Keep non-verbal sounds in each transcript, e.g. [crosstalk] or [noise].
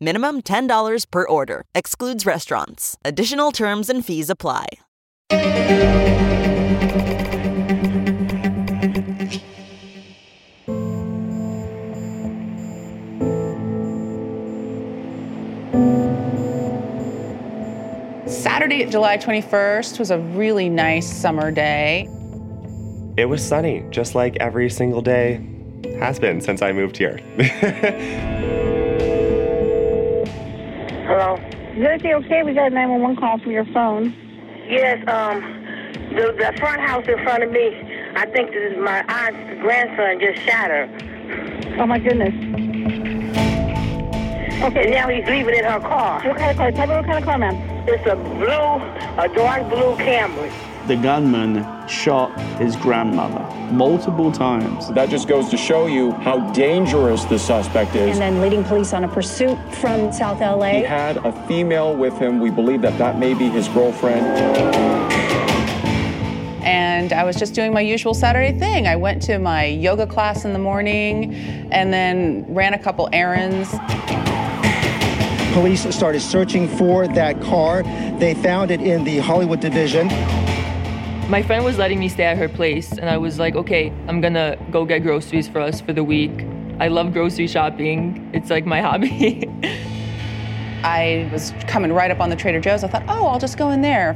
Minimum $10 per order. Excludes restaurants. Additional terms and fees apply. Saturday, July 21st was a really nice summer day. It was sunny, just like every single day has been since I moved here. [laughs] Hello? Is everything okay? We got a 911 call from your phone. Yes, um, the, the front house in front of me, I think this is my aunt's grandson just shot her. Oh, my goodness. Okay. And now he's leaving in her car. What kind of car? Tell me what kind of car, ma'am. It's a blue, a dark blue Camry. The gunman shot his grandmother multiple times. That just goes to show you how dangerous the suspect is. And then leading police on a pursuit from South LA. He had a female with him. We believe that that may be his girlfriend. And I was just doing my usual Saturday thing. I went to my yoga class in the morning and then ran a couple errands. Police started searching for that car. They found it in the Hollywood division. My friend was letting me stay at her place, and I was like, okay, I'm gonna go get groceries for us for the week. I love grocery shopping, it's like my [laughs] hobby. I was coming right up on the Trader Joe's. I thought, oh, I'll just go in there.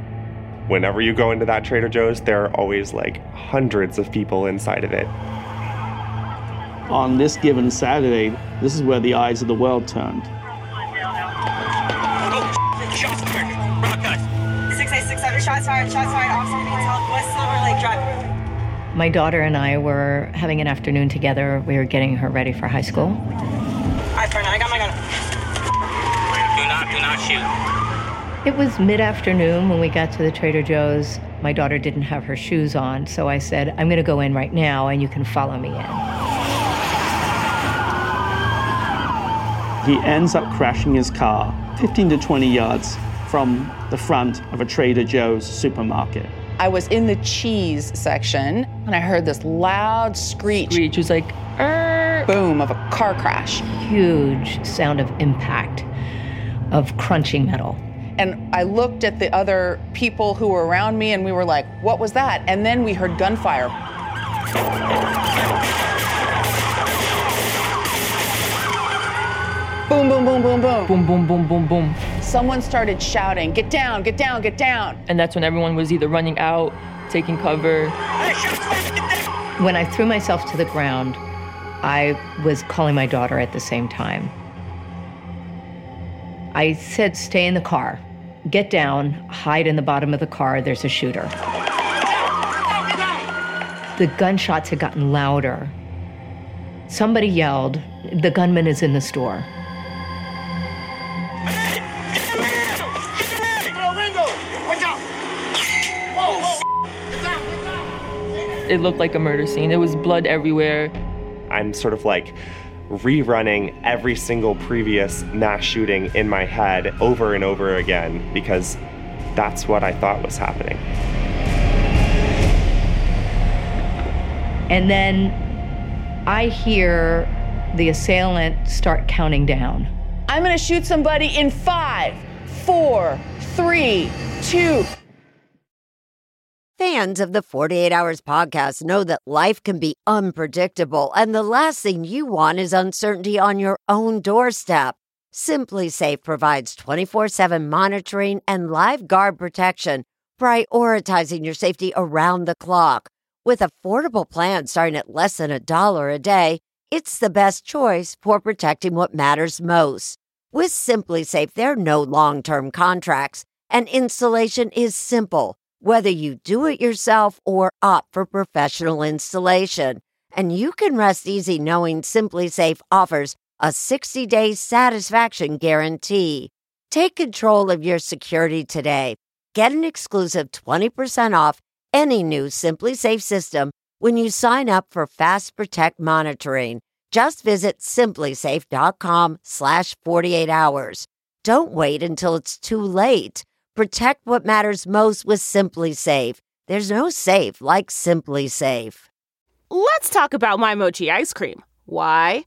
Whenever you go into that Trader Joe's, there are always like hundreds of people inside of it. On this given Saturday, this is where the eyes of the world turned. Fired. Shots fired. Officer needs help. West Silver Lake Drive. My daughter and I were having an afternoon together. We were getting her ready for high school. Alright, Fernand, I got my gun. Do not, do not shoot. It was mid afternoon when we got to the Trader Joe's. My daughter didn't have her shoes on, so I said, I'm going to go in right now and you can follow me in. He ends up crashing his car 15 to 20 yards from the front of a Trader Joe's supermarket. I was in the cheese section and I heard this loud screech. Screech was like, "Arr!" boom of a car crash. Huge sound of impact, of crunching metal. And I looked at the other people who were around me and we were like, what was that? And then we heard gunfire. Boom, boom, boom, boom, boom. Boom, boom, boom, boom, boom. Someone started shouting, get down, get down, get down. And that's when everyone was either running out, taking cover. When I threw myself to the ground, I was calling my daughter at the same time. I said, stay in the car, get down, hide in the bottom of the car, there's a shooter. The gunshots had gotten louder. Somebody yelled, The gunman is in the store. It looked like a murder scene. There was blood everywhere. I'm sort of like rerunning every single previous mass shooting in my head over and over again because that's what I thought was happening. And then I hear the assailant start counting down. I'm gonna shoot somebody in five, four, three, two. Fans of the 48 Hours podcast know that life can be unpredictable, and the last thing you want is uncertainty on your own doorstep. SimpliSafe provides 24 7 monitoring and live guard protection, prioritizing your safety around the clock. With affordable plans starting at less than a dollar a day, it's the best choice for protecting what matters most. With SimpliSafe, there are no long term contracts, and installation is simple, whether you do it yourself or opt for professional installation. And you can rest easy knowing SimpliSafe offers a 60 day satisfaction guarantee. Take control of your security today. Get an exclusive 20% off any new SimpliSafe system when you sign up for Fast Protect monitoring. Just visit simplisafe.com slash 48 hours. Don't wait until it's too late. Protect what matters most with SimpliSafe. There's no safe like SimpliSafe. Let's talk about my mochi ice cream. Why?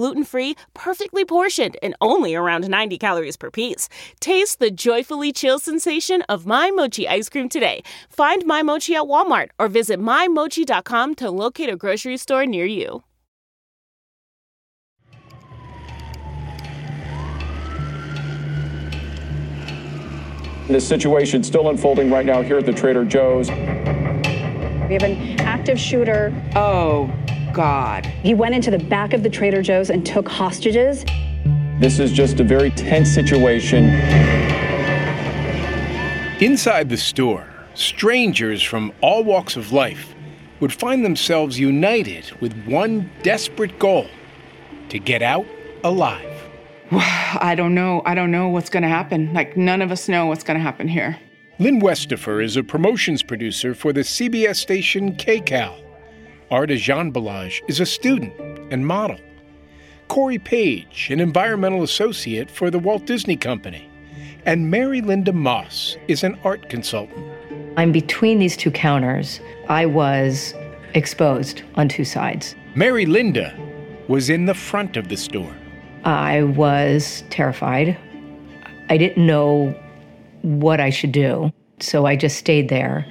gluten free, perfectly portioned, and only around 90 calories per piece. Taste the joyfully chill sensation of My Mochi ice cream today. Find My Mochi at Walmart or visit MyMochi.com to locate a grocery store near you. This situation still unfolding right now here at the Trader Joe's. We have an active shooter. Oh, God. He went into the back of the Trader Joe's and took hostages. This is just a very tense situation. Inside the store, strangers from all walks of life would find themselves united with one desperate goal to get out alive. [sighs] I don't know. I don't know what's going to happen. Like, none of us know what's going to happen here. Lynn Westifer is a promotions producer for the CBS station KCAL. Arda Jeanbalage is a student and model. Corey Page, an environmental associate for the Walt Disney Company. And Mary Linda Moss is an art consultant. I'm between these two counters. I was exposed on two sides. Mary Linda was in the front of the store. I was terrified. I didn't know what I should do, so I just stayed there.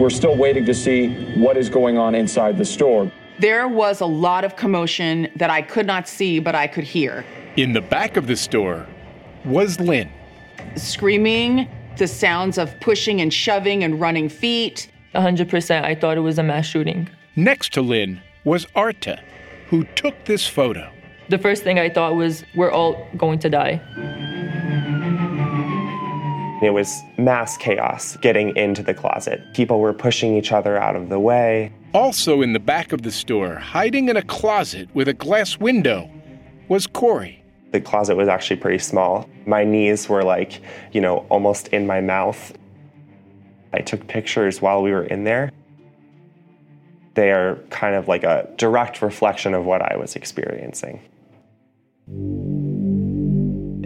We're still waiting to see what is going on inside the store. There was a lot of commotion that I could not see, but I could hear. In the back of the store was Lynn. Screaming, the sounds of pushing and shoving and running feet. 100% I thought it was a mass shooting. Next to Lynn was Arta, who took this photo. The first thing I thought was, we're all going to die. It was mass chaos getting into the closet. People were pushing each other out of the way. Also in the back of the store, hiding in a closet with a glass window, was Corey. The closet was actually pretty small. My knees were like, you know, almost in my mouth. I took pictures while we were in there. They are kind of like a direct reflection of what I was experiencing.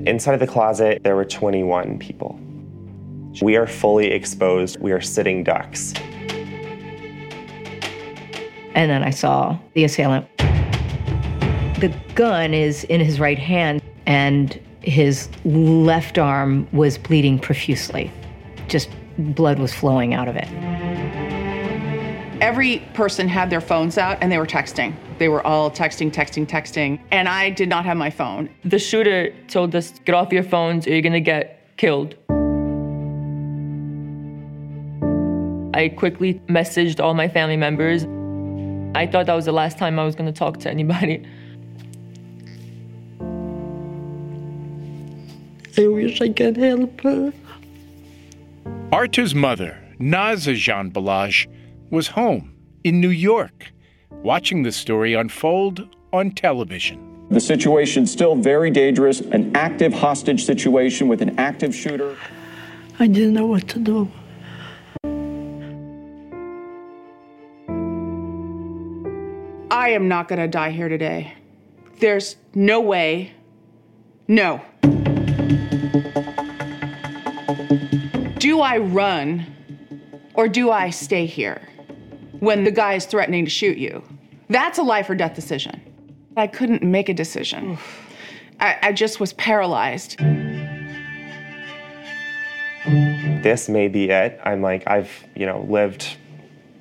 Inside of the closet, there were 21 people. We are fully exposed. We are sitting ducks. And then I saw the assailant The gun is in his right hand, and his left arm was bleeding profusely. Just blood was flowing out of it. Every person had their phones out and they were texting. They were all texting, texting, texting, and I did not have my phone. The shooter told us, get off your phones or you're gonna get killed. I quickly messaged all my family members. I thought that was the last time I was gonna talk to anybody. [laughs] I wish I could help her. Arta's mother, Naza Jean Balaj, was home in New York, watching the story unfold on television. The situation still very dangerous, an active hostage situation with an active shooter. I didn't know what to do. I am not gonna die here today. There's no way. No. Do I run or do I stay here when the guy is threatening to shoot you? That's a life or death decision. I couldn't make a decision. I, I just was paralyzed. This may be it. I'm like, I've, you know, lived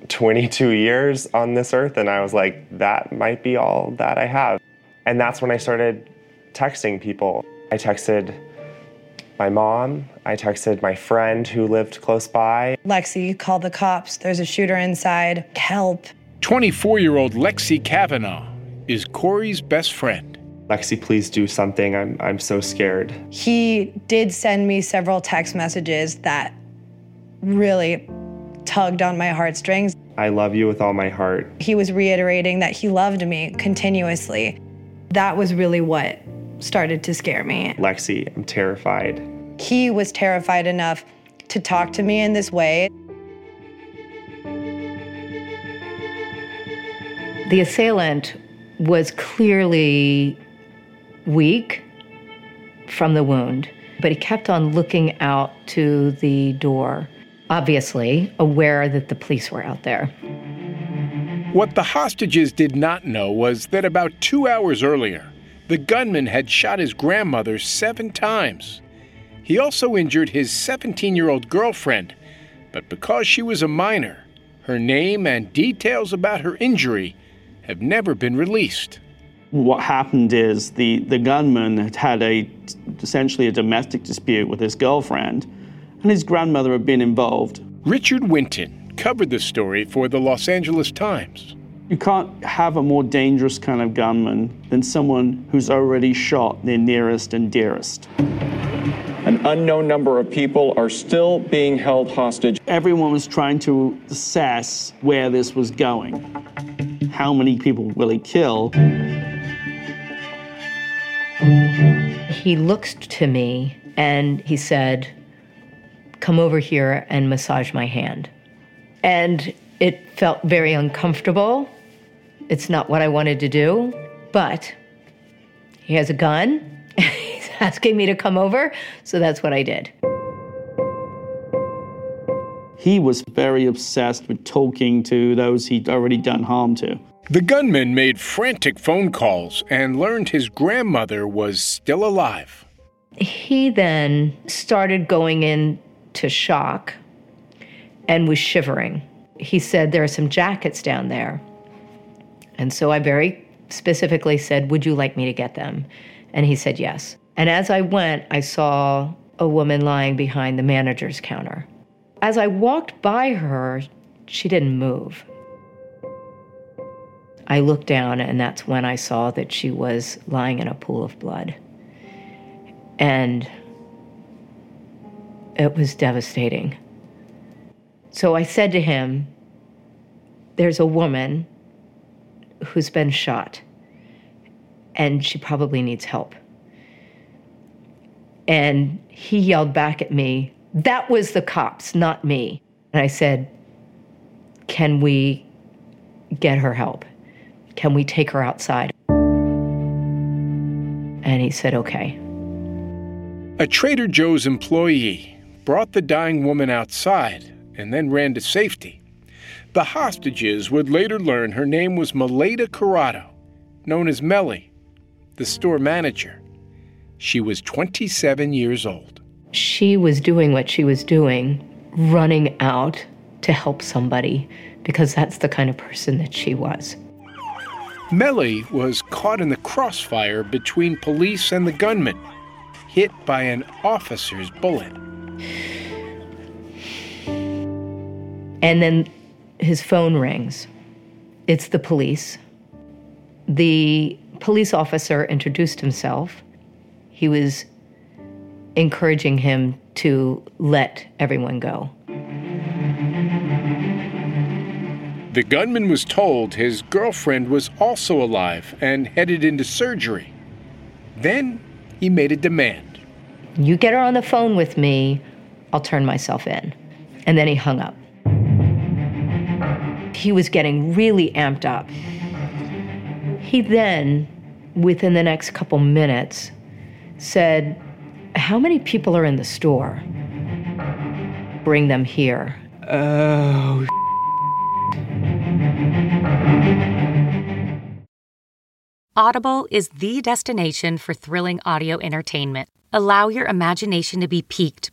22 years on this earth, and I was like, that might be all that I have. And that's when I started texting people. I texted my mom, I texted my friend who lived close by. Lexi, call the cops. There's a shooter inside. Help. 24 year old Lexi Kavanaugh is Corey's best friend. Lexi, please do something. I'm, I'm so scared. He did send me several text messages that really tugged on my heartstrings. I love you with all my heart. He was reiterating that he loved me continuously. That was really what started to scare me. Lexi, I'm terrified. He was terrified enough to talk to me in this way. The assailant was clearly weak from the wound, but he kept on looking out to the door, obviously aware that the police were out there. What the hostages did not know was that about two hours earlier, the gunman had shot his grandmother seven times. He also injured his 17 year old girlfriend, but because she was a minor, her name and details about her injury have never been released. What happened is the, the gunman had had a essentially a domestic dispute with his girlfriend, and his grandmother had been involved. Richard Winton covered the story for the Los Angeles Times. You can't have a more dangerous kind of gunman than someone who's already shot their nearest and dearest. An unknown number of people are still being held hostage. Everyone was trying to assess where this was going. How many people will he kill? He looks to me and he said, Come over here and massage my hand. And it felt very uncomfortable. It's not what I wanted to do, but he has a gun. [laughs] He's asking me to come over, so that's what I did. He was very obsessed with talking to those he'd already done harm to. The gunman made frantic phone calls and learned his grandmother was still alive. He then started going into shock and was shivering. He said, There are some jackets down there. And so I very specifically said, Would you like me to get them? And he said, Yes. And as I went, I saw a woman lying behind the manager's counter. As I walked by her, she didn't move. I looked down, and that's when I saw that she was lying in a pool of blood. And it was devastating. So I said to him, There's a woman who's been shot, and she probably needs help. And he yelled back at me, That was the cops, not me. And I said, Can we get her help? Can we take her outside? And he said, Okay. A Trader Joe's employee brought the dying woman outside and then ran to safety. The hostages would later learn her name was Melyda Corado, known as Mely, the store manager. She was 27 years old. She was doing what she was doing, running out to help somebody, because that's the kind of person that she was. Mely was caught in the crossfire between police and the gunman, hit by an officer's bullet. And then his phone rings. It's the police. The police officer introduced himself. He was encouraging him to let everyone go. The gunman was told his girlfriend was also alive and headed into surgery. Then he made a demand. You get her on the phone with me, I'll turn myself in. And then he hung up. He was getting really amped up. He then, within the next couple minutes, said, How many people are in the store? Bring them here. Oh, [laughs] Audible is the destination for thrilling audio entertainment. Allow your imagination to be piqued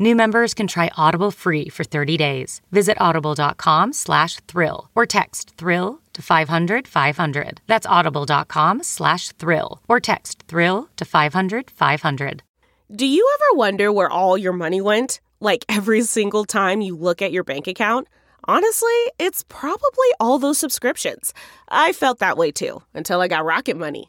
New members can try Audible free for 30 days. Visit audible.com slash thrill or text thrill to 500 500. That's audible.com slash thrill or text thrill to 500 500. Do you ever wonder where all your money went? Like every single time you look at your bank account? Honestly, it's probably all those subscriptions. I felt that way too until I got Rocket Money.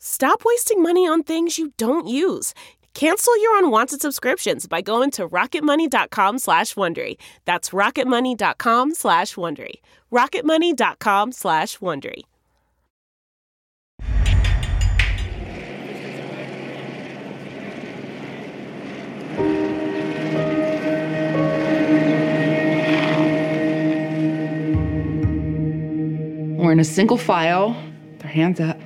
Stop wasting money on things you don't use. Cancel your unwanted subscriptions by going to rocketmoney.com slash Wondery. That's rocketmoney.com slash Wondery. rocketmoney.com slash Wondery. We're in a single file, their hands up,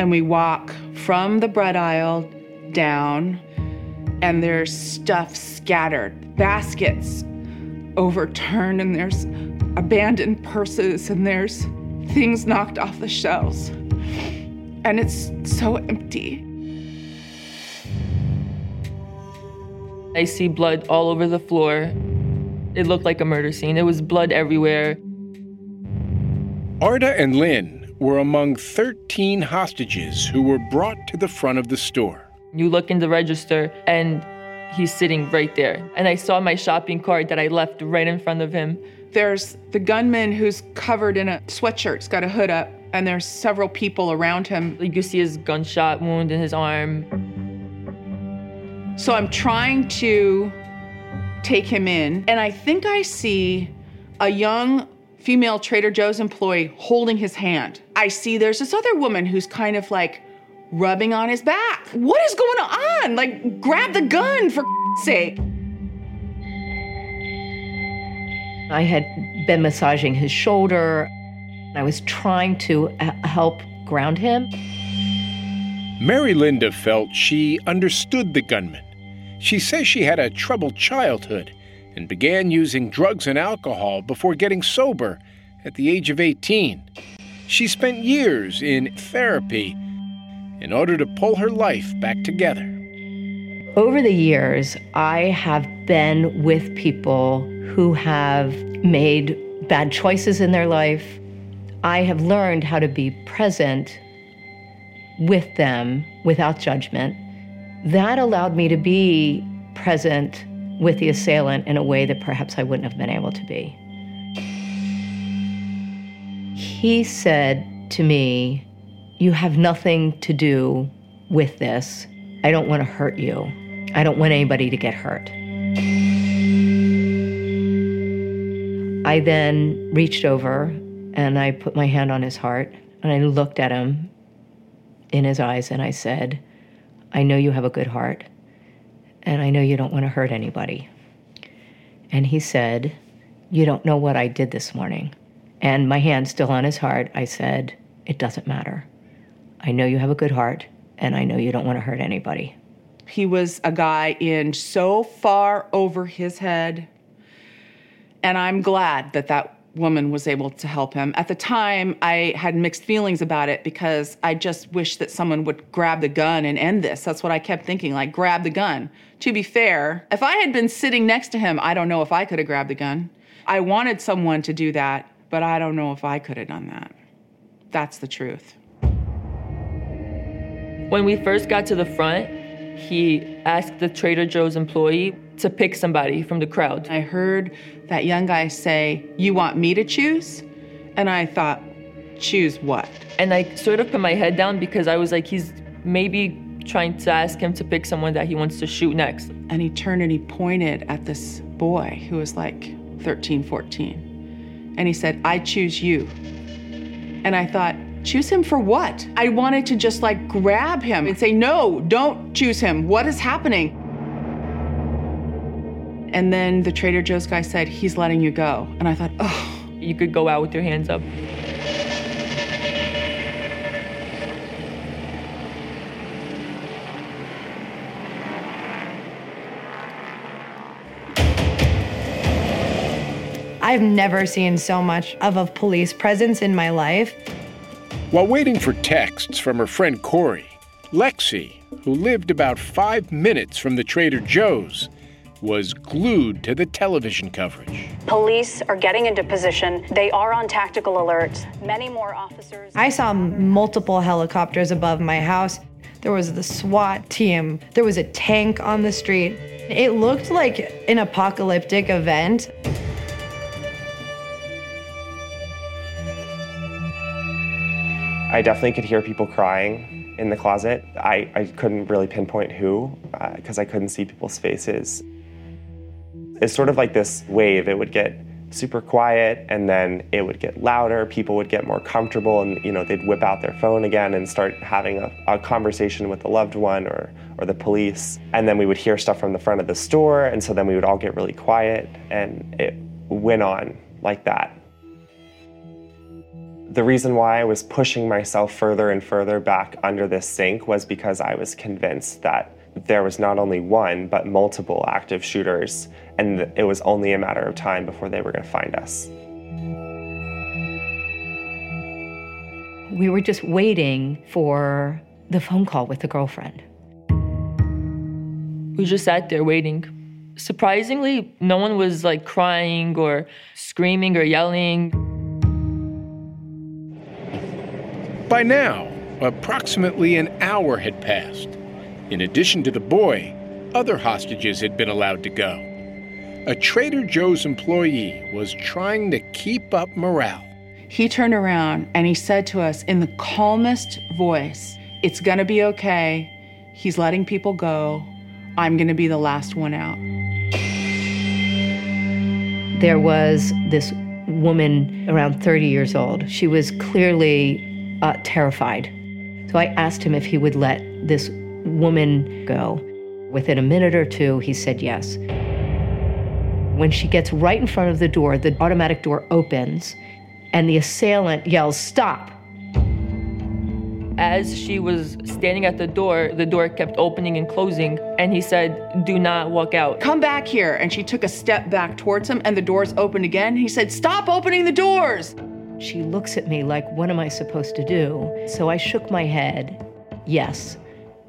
and we walk from the bread aisle down, and there's stuff scattered, baskets overturned, and there's abandoned purses, and there's things knocked off the shelves. And it's so empty. I see blood all over the floor. It looked like a murder scene. It was blood everywhere. Arda and Lynn were among 13 hostages who were brought to the front of the store. You look in the register and he's sitting right there. And I saw my shopping cart that I left right in front of him. There's the gunman who's covered in a sweatshirt, he's got a hood up, and there's several people around him. You can see his gunshot wound in his arm. So I'm trying to take him in, and I think I see a young female Trader Joe's employee holding his hand. I see there's this other woman who's kind of like rubbing on his back. What is going on? Like, grab the gun for sake. I had been massaging his shoulder. I was trying to uh, help ground him. Mary Linda felt she understood the gunman. She says she had a troubled childhood and began using drugs and alcohol before getting sober at the age of 18. She spent years in therapy in order to pull her life back together. Over the years, I have been with people who have made bad choices in their life. I have learned how to be present with them without judgment That allowed me to be present with the assailant in a way that perhaps I wouldn't have been able to be. He said to me, You have nothing to do with this. I don't want to hurt you. I don't want anybody to get hurt. I then reached over and I put my hand on his heart and I looked at him in his eyes and I said, I know you have a good heart and I know you don't want to hurt anybody. And he said, You don't know what I did this morning. And my hand still on his heart, I said, It doesn't matter. I know you have a good heart and I know you don't want to hurt anybody. He was a guy in so far over his head. And I'm glad that that woman was able to help him. At the time, I had mixed feelings about it because I just wished that someone would grab the gun and end this. That's what I kept thinking, like, grab the gun. To be fair, if I had been sitting next to him, I don't know if I could have grabbed the gun. I wanted someone to do that, but I don't know if I could have done that. That's the truth. When we first got to the front, he asked the Trader Joe's employee to pick somebody from the crowd. I heard that young guy say, You want me to choose? And I thought, Choose what? And I sort of put my head down because I was like, He's maybe trying to ask him to pick someone that he wants to shoot next. And he turned and he pointed at this boy who was like 13, 14. And he said, I choose you. And I thought, Choose him for what? I wanted to just like grab him and say, No, don't choose him. What is happening? And then the Trader Joe's guy said, He's letting you go. And I thought, Oh. You could go out with your hands up. I've never seen so much of a police presence in my life. While waiting for texts from her friend Corey, Lexi, who lived about five minutes from the Trader Joe's, was glued to the television coverage. Police are getting into position. They are on tactical alert. Many more officers. I saw multiple helicopters above my house. There was the SWAT team. There was a tank on the street. It looked like an apocalyptic event. I definitely could hear people crying in the closet. I, I couldn't really pinpoint who because uh, I couldn't see people's faces. It's sort of like this wave. It would get super quiet and then it would get louder. People would get more comfortable and you know they'd whip out their phone again and start having a, a conversation with a loved one or, or the police. And then we would hear stuff from the front of the store and so then we would all get really quiet and it went on like that. The reason why I was pushing myself further and further back under this sink was because I was convinced that there was not only one, but multiple active shooters, and it was only a matter of time before they were going to find us. We were just waiting for the phone call with the girlfriend. We just sat there waiting. Surprisingly, no one was like crying or screaming or yelling. By now, approximately an hour had passed. In addition to the boy, other hostages had been allowed to go. A Trader Joe's employee was trying to keep up morale. He turned around and he said to us in the calmest voice, It's gonna be okay. He's letting people go. I'm gonna be the last one out. There was this woman around 30 years old. She was clearly uh, terrified. So I asked him if he would let this woman go. Within a minute or two, he said yes. When she gets right in front of the door, the automatic door opens, and the assailant yells, Stop! As she was standing at the door, the door kept opening and closing, and he said, Do not walk out. Come back here. And she took a step back towards him, and the doors opened again. He said, Stop opening the doors! She looks at me like, What am I supposed to do? So I shook my head, Yes.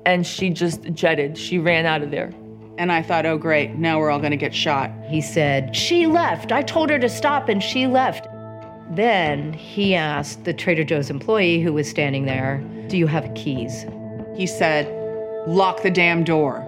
And she just jetted. She ran out of there. And I thought, Oh, great, now we're all gonna get shot. He said, She left. I told her to stop, and she left. Then he asked the Trader Joe's employee who was standing there, Do you have keys? He said, lock the damn door.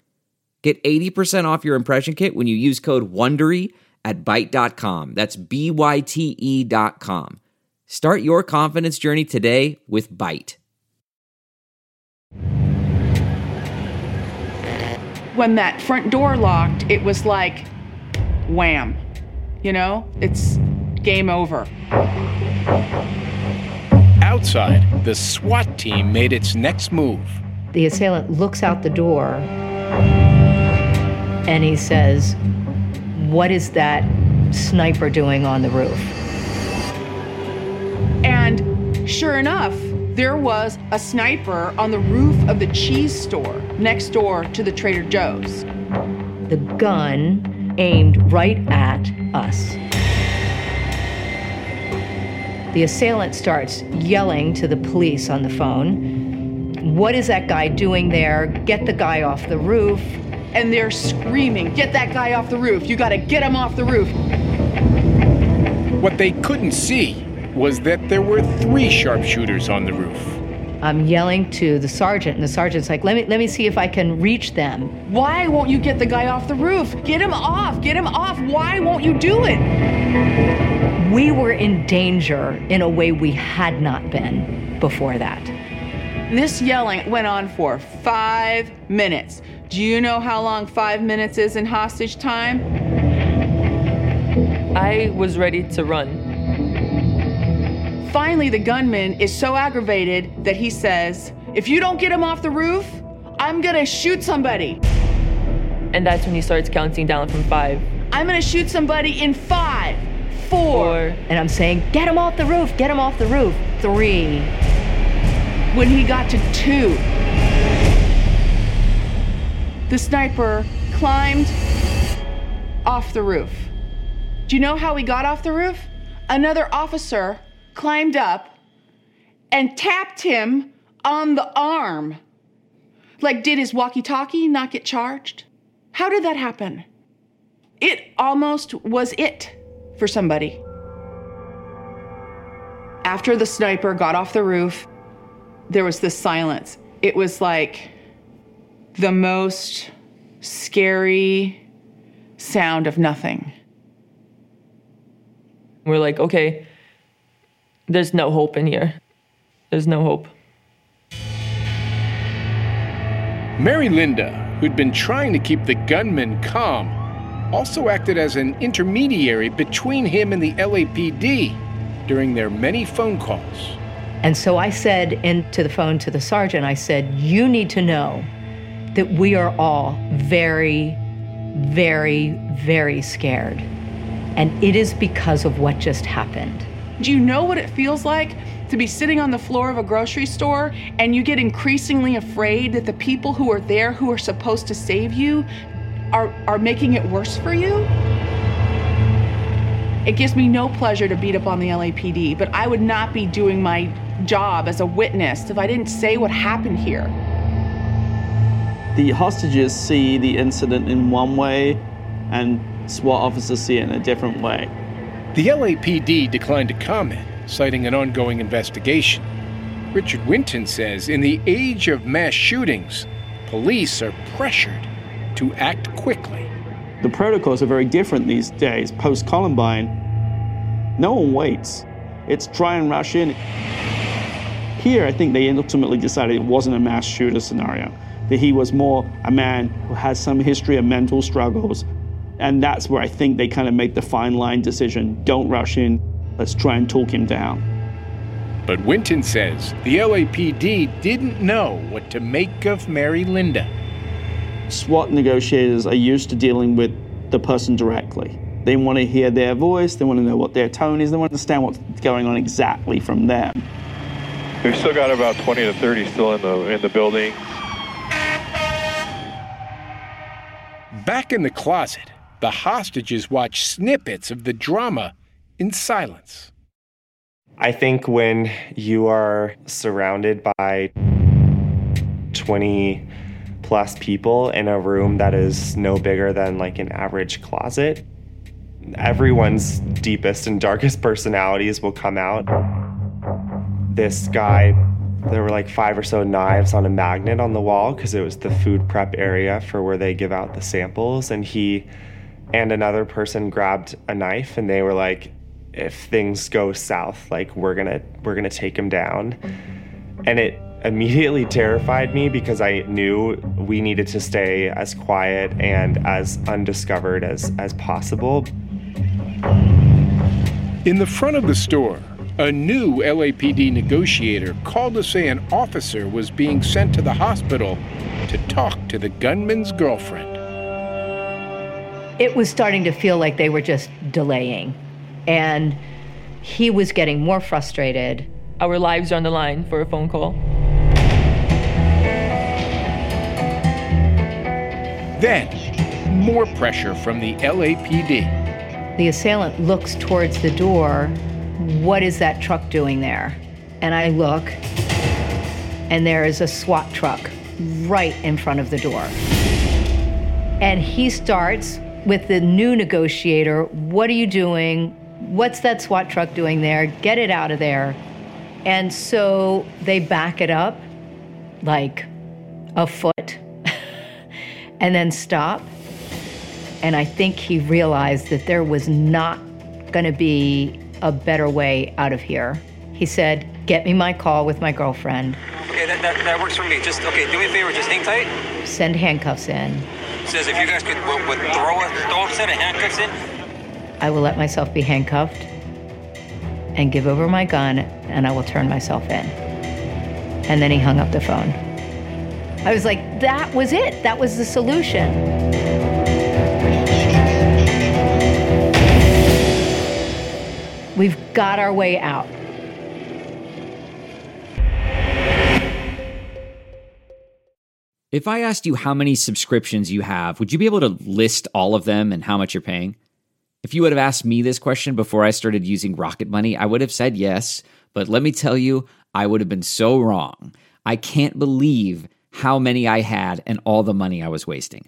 Get 80% off your impression kit when you use code WONDERY at Byte.com. That's B-Y-T-E dot com. Start your confidence journey today with Byte. When that front door locked, it was like wham. You know, it's game over. Outside, the SWAT team made its next move. The assailant looks out the door and he says, What is that sniper doing on the roof? And sure enough, there was a sniper on the roof of the cheese store next door to the Trader Joe's. The gun aimed right at us. The assailant starts yelling to the police on the phone. What is that guy doing there? Get the guy off the roof. And they're screaming, Get that guy off the roof! You gotta get him off the roof! What they couldn't see was that there were three sharpshooters on the roof. I'm yelling to the sergeant, and the sergeant's like, let me, let me see if I can reach them. Why won't you get the guy off the roof? Get him off! Get him off! Why won't you do it? We were in danger in a way we had not been before that. This yelling went on for five minutes. Do you know how long five minutes is in hostage time? I was ready to run. Finally, the gunman is so aggravated that he says, If you don't get him off the roof, I'm gonna shoot somebody. And that's when he starts counting down from five. I'm gonna shoot somebody in five, four. Four. And I'm saying, Get him off the roof, get him off the roof. Three. When he got to two, the sniper climbed off the roof. Do you know how he got off the roof? Another officer climbed up and tapped him on the arm. Like, did his walkie talkie not get charged? How did that happen? It almost was it for somebody. After the sniper got off the roof, there was this silence. It was like the most scary sound of nothing. We're like, okay, there's no hope in here. There's no hope. Mary Linda, who'd been trying to keep the gunman calm, also acted as an intermediary between him and the LAPD during their many phone calls. And so I said into the phone to the sergeant, I said, You need to know that we are all very, very, very scared. And it is because of what just happened. Do you know what it feels like to be sitting on the floor of a grocery store and you get increasingly afraid that the people who are there who are supposed to save you are, are making it worse for you? It gives me no pleasure to beat up on the LAPD, but I would not be doing my job as a witness if I didn't say what happened here. The hostages see the incident in one way, and SWAT officers see it in a different way. The LAPD declined to comment, citing an ongoing investigation. Richard Winton says in the age of mass shootings, police are pressured to act quickly. The protocols are very different these days. Post Columbine, no one waits. it's try and rush in. Here, I think they ultimately decided it wasn't a mass shooter scenario, that he was more a man who has some history of mental struggles. And that's where I think they kind of make the fine line decision don't rush in, let's try and talk him down. But Winton says the LAPD didn't know what to make of Mary Linda. SWAT negotiators are used to dealing with the person directly. They want to hear their voice, they want to know what their tone is, they want to understand what's going on exactly from them. We've still got about 20 to 30 still in the in the building. Back in the closet, the hostages watch snippets of the drama in silence. I think when you are surrounded by 20 plus people in a room that is no bigger than like an average closet, everyone's deepest and darkest [laughs] personalities will come out. This guy, there were like five or so knives on a magnet on the wall because it was the food prep area for where they give out the samples. And he and another person grabbed a knife and they were like, if things go south, like we're gonna we're gonna take him down. And it immediately terrified me because I knew we needed to stay as quiet and as undiscovered as, as possible. In the front of the store, a new LAPD negotiator called to say an officer was being sent to the hospital to talk to the gunman's girlfriend. It was starting to feel like they were just delaying. And he was getting more frustrated. Our lives are on the line for a phone call. Then, more pressure from the LAPD. The assailant looks towards the door. What is that truck doing there? And I look, and there is a SWAT truck right in front of the door. And he starts with the new negotiator What are you doing? What's that SWAT truck doing there? Get it out of there. And so they back it up like a foot [laughs] and then stop. And I think he realized that there was not going to be a better way out of here. He said, Get me my call with my girlfriend. Okay, that, that, that works for me. Just, okay, do me a favor, just hang tight. Send handcuffs in. Says if you guys could would, would throw, a, throw a set of handcuffs in. I will let myself be handcuffed and give over my gun, and I will turn myself in. And then he hung up the phone. I was like, that was it. That was the solution. Got our way out. If I asked you how many subscriptions you have, would you be able to list all of them and how much you're paying? If you would have asked me this question before I started using Rocket Money, I would have said yes. But let me tell you, I would have been so wrong. I can't believe how many I had and all the money I was wasting.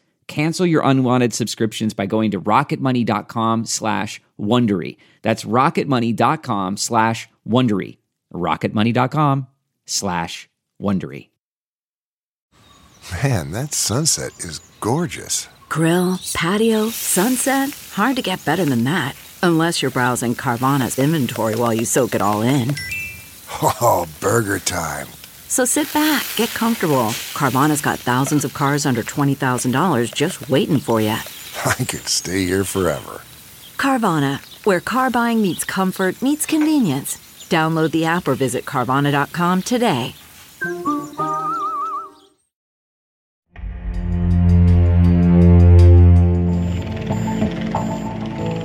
Cancel your unwanted subscriptions by going to rocketmoney.com slash Wondery. That's rocketmoney.com slash Wondery. rocketmoney.com slash Wondery. Man, that sunset is gorgeous. Grill, patio, sunset. Hard to get better than that. Unless you're browsing Carvana's inventory while you soak it all in. [laughs] Oh, burger time. So sit back, get comfortable. Carvana's got thousands of cars under $20,000 just waiting for you. [laughs] I could stay here forever. Carvana, where car buying meets comfort, meets convenience. Download the app or visit Carvana.com today.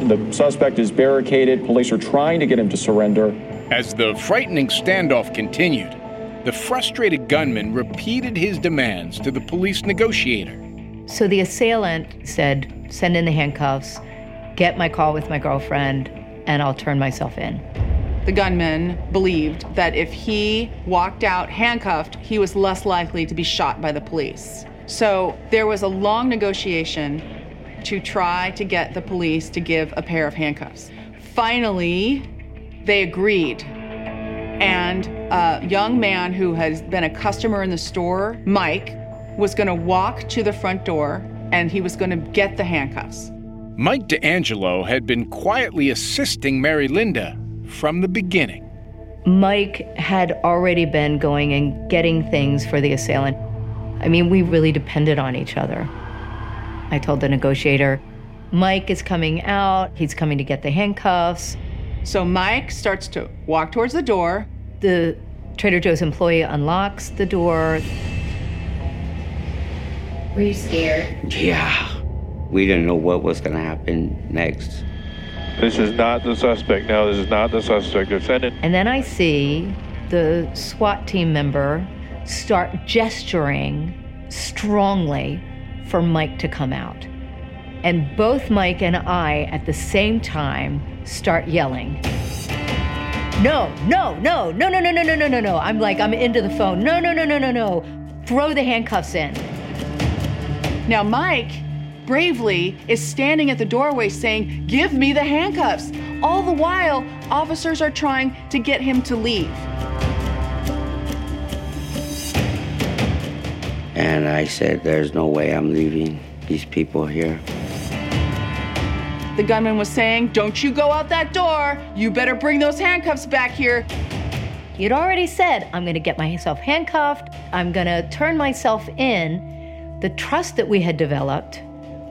The suspect is barricaded. Police are trying to get him to surrender. As the frightening standoff continued, the frustrated gunman repeated his demands to the police negotiator. So the assailant said, Send in the handcuffs, get my call with my girlfriend, and I'll turn myself in. The gunman believed that if he walked out handcuffed, he was less likely to be shot by the police. So there was a long negotiation to try to get the police to give a pair of handcuffs. Finally, they agreed. And a young man who has been a customer in the store, Mike, was going to walk to the front door and he was going to get the handcuffs. Mike D'Angelo had been quietly assisting Mary Linda from the beginning. Mike had already been going and getting things for the assailant. I mean, we really depended on each other. I told the negotiator, Mike is coming out, he's coming to get the handcuffs. So Mike starts to walk towards the door. The Trader Joe's employee unlocks the door. Were you scared? Yeah. We didn't know what was going to happen next. This is not the suspect. No, this is not the suspect. Defendant. And then I see the SWAT team member start gesturing strongly for Mike to come out. And both Mike and I at the same time start yelling. No, no, no, no, no, no, no, no, no, no, no. I'm like, I'm into the phone. No, no, no, no, no, no. Throw the handcuffs in. Now, Mike bravely is standing at the doorway saying, Give me the handcuffs. All the while, officers are trying to get him to leave. And I said, There's no way I'm leaving these people here. The gunman was saying, Don't you go out that door. You better bring those handcuffs back here. He'd already said, I'm going to get myself handcuffed. I'm going to turn myself in. The trust that we had developed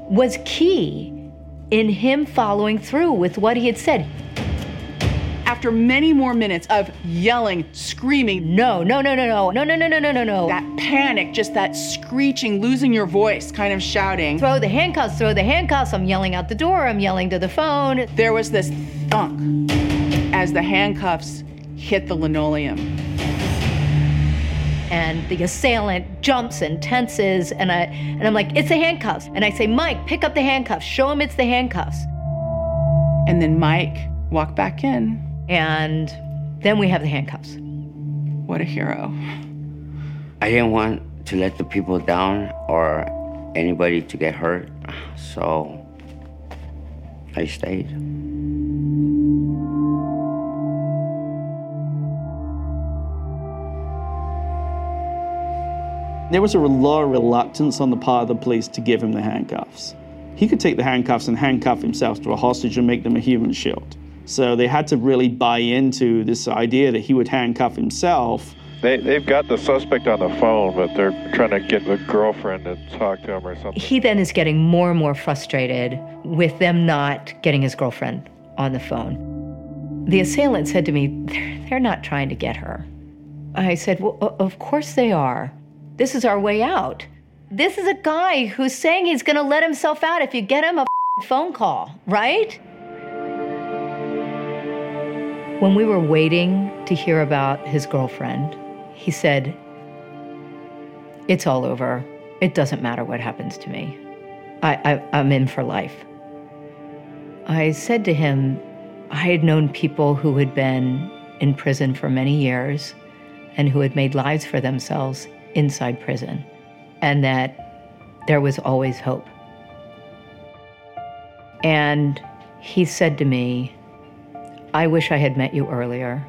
was key in him following through with what he had said. After many more minutes of yelling, screaming, no, no, no, no, no, no, no, no, no, no, no, no. That panic, just that screeching, losing your voice, kind of shouting. Throw the handcuffs, throw the handcuffs. I'm yelling out the door, I'm yelling to the phone. There was this thunk as the handcuffs hit the linoleum. And the assailant jumps and tenses, and I and I'm like, it's the handcuffs. And I say, Mike, pick up the handcuffs. Show him it's the handcuffs. And then Mike walked back in. And then we have the handcuffs. What a hero. I didn't want to let the people down or anybody to get hurt, so I stayed. There was a lot of reluctance on the part of the police to give him the handcuffs. He could take the handcuffs and handcuff himself to a hostage and make them a human shield. So they had to really buy into this idea that he would handcuff himself. They, they've got the suspect on the phone, but they're trying to get the girlfriend to talk to him or something. He then is getting more and more frustrated with them not getting his girlfriend on the phone. The assailant said to me, They're, they're not trying to get her. I said, Well, of course they are. This is our way out. This is a guy who's saying he's going to let himself out if you get him a phone call, right? When we were waiting to hear about his girlfriend, he said, It's all over. It doesn't matter what happens to me. I, I, am in for life. I said to him, I had known people who had been in prison for many years and who had made lives for themselves inside prison, and that there was always hope. And he said to me, I wish I had met you earlier.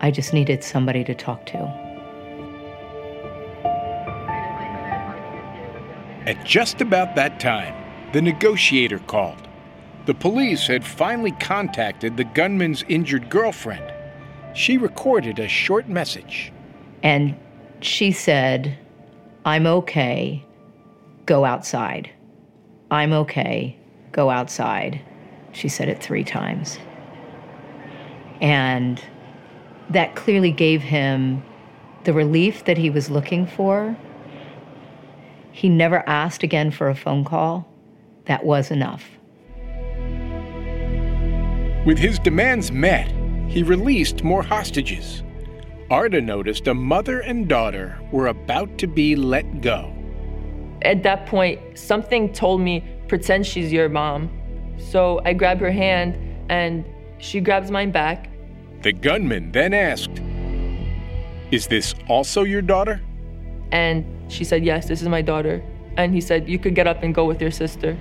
I just needed somebody to talk to. At just about that time, the negotiator called. The police had finally contacted the gunman's injured girlfriend. She recorded a short message. And she said, I'm okay, go outside. I'm okay, go outside. She said it three times. And that clearly gave him the relief that he was looking for. He never asked again for a phone call. That was enough. With his demands met, he released more hostages. Arda noticed a mother and daughter were about to be let go. At that point, something told me, pretend she's your mom. So I grab her hand and she grabs mine back. The gunman then asked, Is this also your daughter? And She said, Yes, this is my daughter. And he said, You could get up and go with your sister.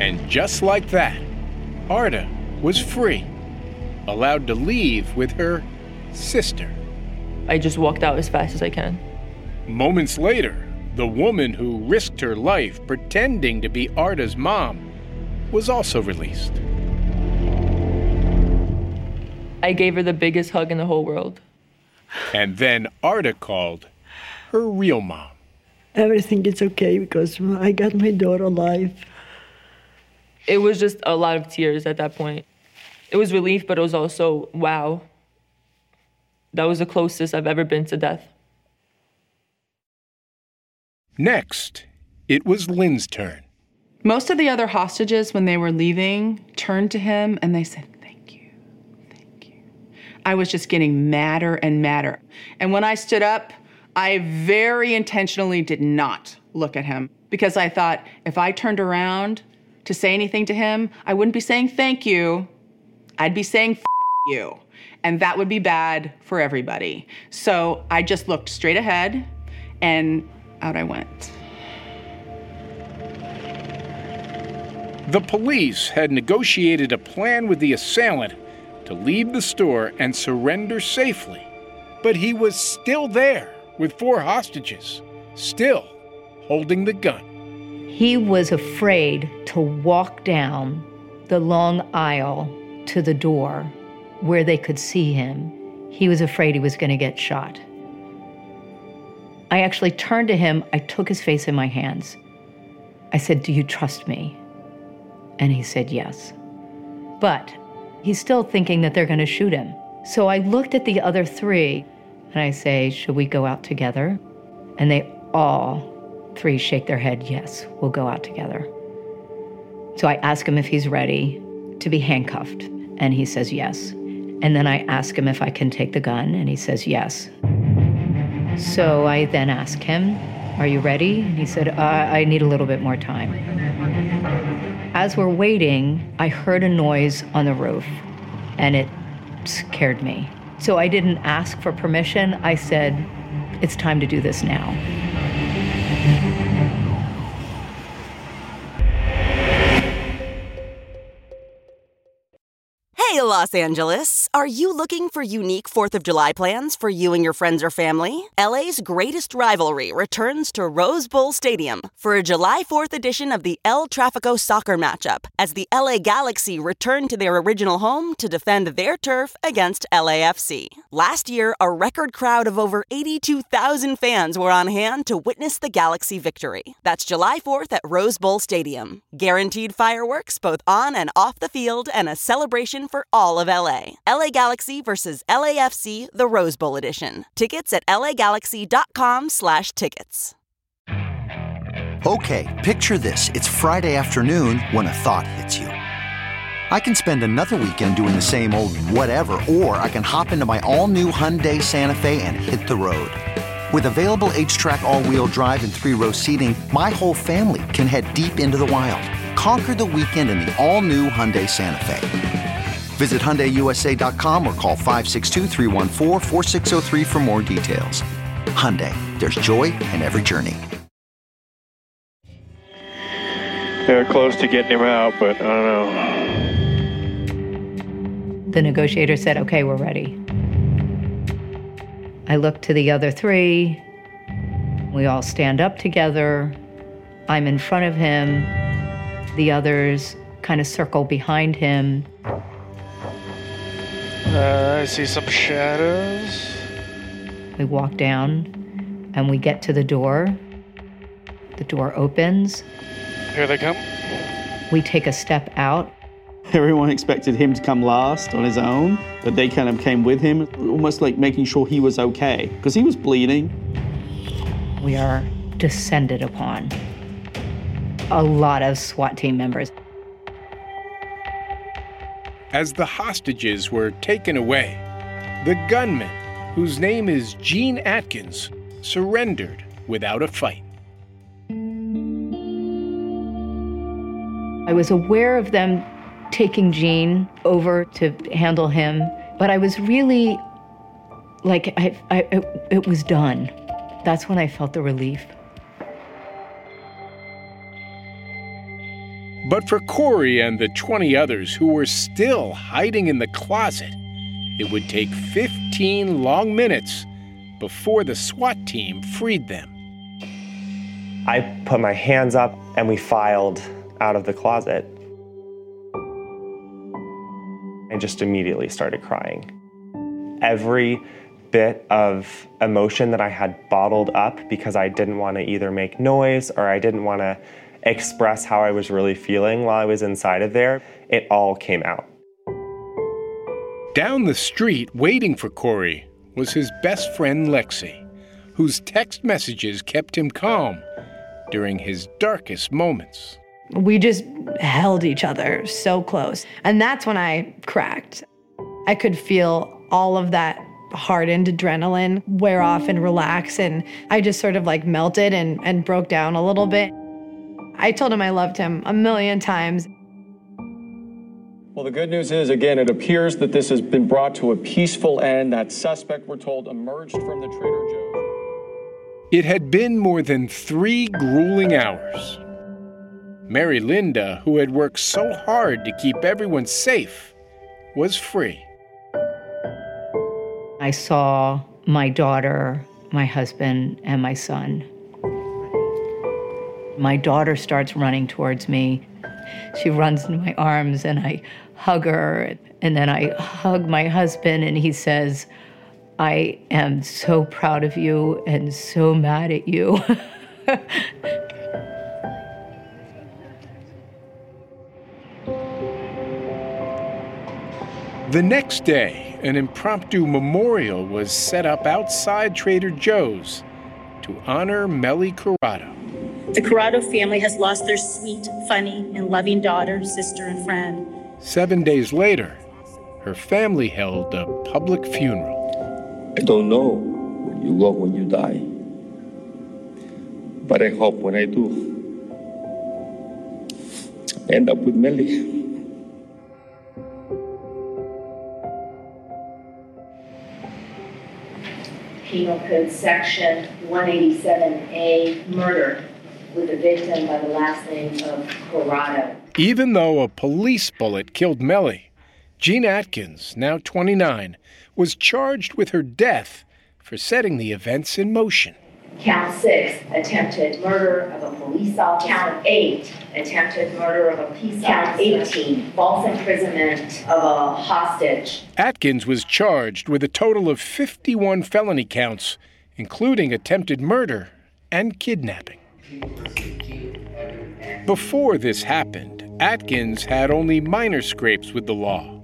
And just like that, Arda was free, allowed to leave with her sister. I just walked out as fast as I can. Moments later, the woman who risked her life pretending to be Arda's mom was also released. I gave her the biggest hug in the whole world. And then Arda called her real mom. Everything is okay because I got my daughter alive. It was just a lot of tears at that point. It was relief, but it was also, wow. That was the closest I've ever been to death. Next, it was Lynn's turn. Most of the other hostages, when they were leaving, turned to him and they said, Thank you. Thank you. I was just getting madder and madder. And when I stood up, I very intentionally did not look at him because I thought if I turned around to say anything to him, I wouldn't be saying thank you. I'd be saying you. And that would be bad for everybody. So I just looked straight ahead and out I went. The police had negotiated a plan with the assailant to leave the store and surrender safely. But he was still there with four hostages, still holding the gun. He was afraid to walk down the long aisle to the door where they could see him. He was afraid he was going to get shot. I actually turned to him. I took his face in my hands. I said, Do you trust me? And he said, Yes. But he's still thinking that they're going to shoot him. So I looked at the other three and I say, Should we go out together? And they all three shake their head, Yes, we'll go out together. So I ask him if he's ready to be handcuffed, and he says yes. And then I ask him if I can take the gun, and he says yes. So I then ask him, Are you ready? And he said, uh, I need a little bit more time. As we're waiting, I heard a noise on the roof, and it scared me. So I didn't ask for permission. I said, It's time to do this now. Hey, Los Angeles! Are you looking for unique 4th of July plans for you and your friends or family? LA's greatest rivalry returns to Rose Bowl Stadium for a July 4th edition of the El Trafico soccer matchup as the LA Galaxy return to their original home to defend their turf against LAFC. Last year, a record crowd of over 82,000 fans were on hand to witness the Galaxy victory. That's July 4th at Rose Bowl Stadium. Guaranteed fireworks both on and off the field and a celebration for all of LA. LA Galaxy versus LAFC, the Rose Bowl edition. Tickets at lagalaxy.com slash tickets. Okay, picture this. It's Friday afternoon when a thought hits you. I can spend another weekend doing the same old whatever, or I can hop into my all-new Hyundai Santa Fe and hit the road. With available HTRAC all-wheel drive and three-row seating, my whole family can head deep into the wild. Conquer the weekend in the all-new Hyundai Santa Fe. Visit HyundaiUSA.com or call 562 for more details. Hyundai, there's joy in every journey. They're close to getting him out, but I don't know. The negotiator said, Okay, we're ready. I look to the other three. We all stand up together. I'm in front of him. The others kind of circle behind him. Uh, I see some shadows. We walk down and we get to the door. The door opens. Here they come. We take a step out. Everyone expected him to come last on his own, but they kind of came with him, almost like making sure he was okay, because he was bleeding. We are descended upon. A lot of SWAT team members. As the hostages were taken away, the gunman, whose name is Gene Atkins, surrendered without a fight. I was aware of them taking Gene over to handle him, but I was really like I, I it, it was done. That's when I felt the relief. But for Corey and the 20 others who were still hiding in the closet, it would take 15 long minutes before the SWAT team freed them. I put my hands up and we filed out of the closet. I just immediately started crying. Every bit of emotion that I had bottled up because I didn't want to either make noise or I didn't want to express how I was really feeling while I was inside of there, it all came out. Down the street, waiting for Corey, was his best friend Lexi, whose text messages kept him calm during his darkest moments. We just held each other so close. And that's when I cracked. I could feel all of that hardened adrenaline wear off and relax. And I just sort of like melted and, and broke down a little bit. I told him I loved him a million times. Well, the good news is, again, it appears that this has been brought to a peaceful end. That suspect, we're told, emerged from the Trader Joe's. It had been more than three grueling hours. Mary Linda, who had worked so hard to keep everyone safe, was free. I saw my daughter, my husband, and my son my daughter starts running towards me. She runs into my arms and I hug her. And then I hug my husband and he says, I am so proud of you and so mad at you. [laughs] the next day, an impromptu memorial was set up outside Trader Joe's to honor Mely Corado. The Corado family has lost their sweet, funny, and loving daughter, sister, and friend. Seven days later, her family held a public funeral. I don't know where you go when you die, but I hope when I do, I end up with Mely. Penal Code Section 187A, murder with the victim by the last name of Corado. Even though a police bullet killed Mely, Gene Atkins, now 29, was charged with her death for setting the events in motion. Count six, attempted murder of a police officer. Count eight, attempted murder of a peace Count officer. 18, false imprisonment of a hostage. Atkins was charged with a total of 51 felony counts, including attempted murder and kidnapping. Before this happened, Atkins had only minor scrapes with the law.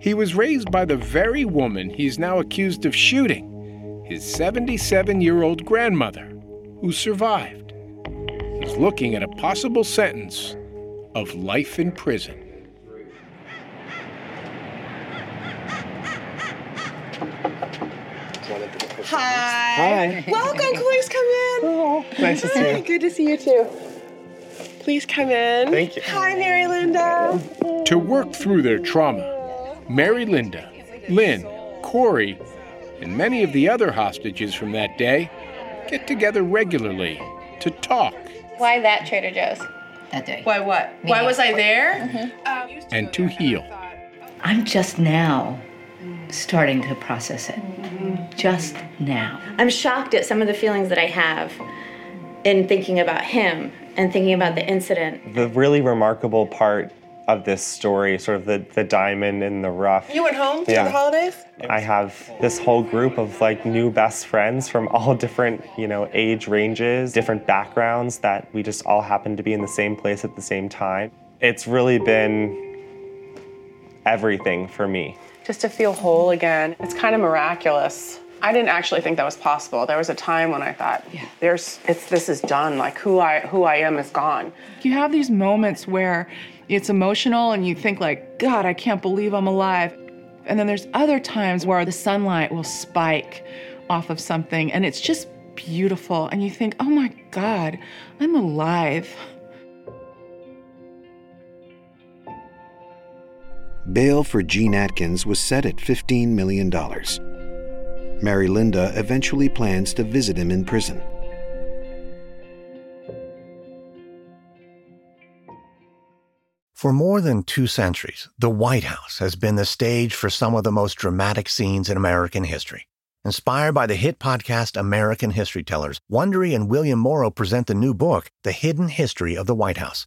He was raised by the very woman he's now accused of shooting, his 77 year old grandmother, who survived. He's looking at a possible sentence of life in prison. Hi. Hi. Welcome. Please come in. Oh, nice to see you. Good to see you too. Please come in. Thank you. Hi, Mary Linda. To work through their trauma, Mary Linda, Lynn, Corey, and many of the other hostages from that day get together regularly to talk Why that Trader Joe's? That day. Why what? Why was I there? Mm-hmm. and to heal. I'm just now starting to process it. Just now. I'm shocked at some of the feelings that I have in thinking about him and thinking about the incident. The really remarkable part of this story, sort of the, the diamond in the rough. You went home for Yeah. the holidays? I have this whole group of like new best friends from all [laughs] different, you know, age ranges, different backgrounds that we just all happen to be in the same place at the same time. It's really been everything for me. Just to feel whole again, it's kind of miraculous. I didn't actually think that was possible. There was a time when I thought, "There's, it's this is done. Like who I who I am is gone." You have these moments where it's emotional and you think like, "God, I can't believe I'm alive," and then there's other times where the sunlight will spike off of something and it's just beautiful, and you think, "Oh my God, I'm alive." Bail for Gene Atkins was set at $15 million. Mary Linda eventually plans to visit him in prison. For more than two centuries, the White House has been the stage for some of the most dramatic scenes in American history. Inspired by the hit podcast American History Tellers, Wondery and William Morrow present the new book, The Hidden History of the White House.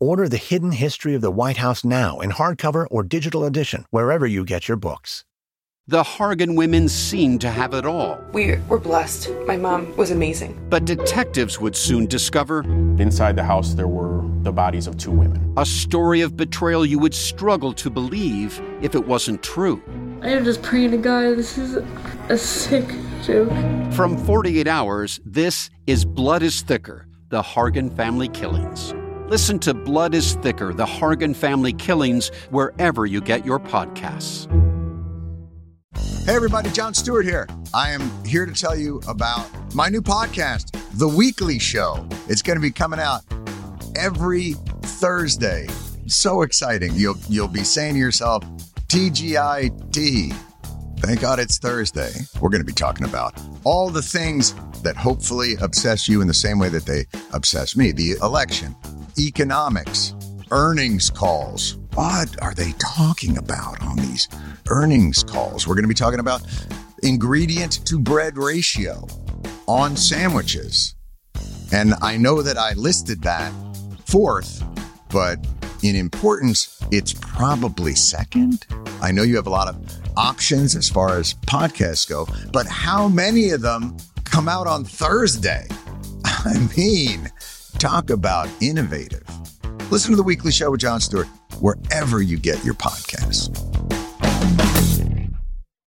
Order The Hidden History of the White House now in hardcover or digital edition, wherever you get your books. The Hargan women seemed to have it all. We were blessed. My mom was amazing. But detectives would soon discover inside the house there were the bodies of two women. A story of betrayal you would struggle to believe if it wasn't true. I am just praying to God, this is a sick joke. From 48 Hours, this is Blood is Thicker The Hargan Family Killings. Listen to Blood is Thicker The Hargan Family Killings wherever you get your podcasts. Hey, everybody, Jon Stewart here. I am here to tell you about my new podcast, The Weekly Show. It's going to be coming out every Thursday. So exciting. You'll you'll be saying to yourself, TGIT. Thank God it's Thursday. We're going to be talking about all the things that hopefully obsess you in the same way that they obsess me. The election, economics, earnings calls. What are they talking about on these earnings calls? We're going to be talking about ingredient to bread ratio on sandwiches. And I know that I listed that fourth, but in importance, it's probably second. I know you have a lot of options as far as podcasts go, but how many of them come out on Thursday? [laughs] I mean, talk about innovative. Listen to the weekly show with Jon Stewart wherever you get your podcasts.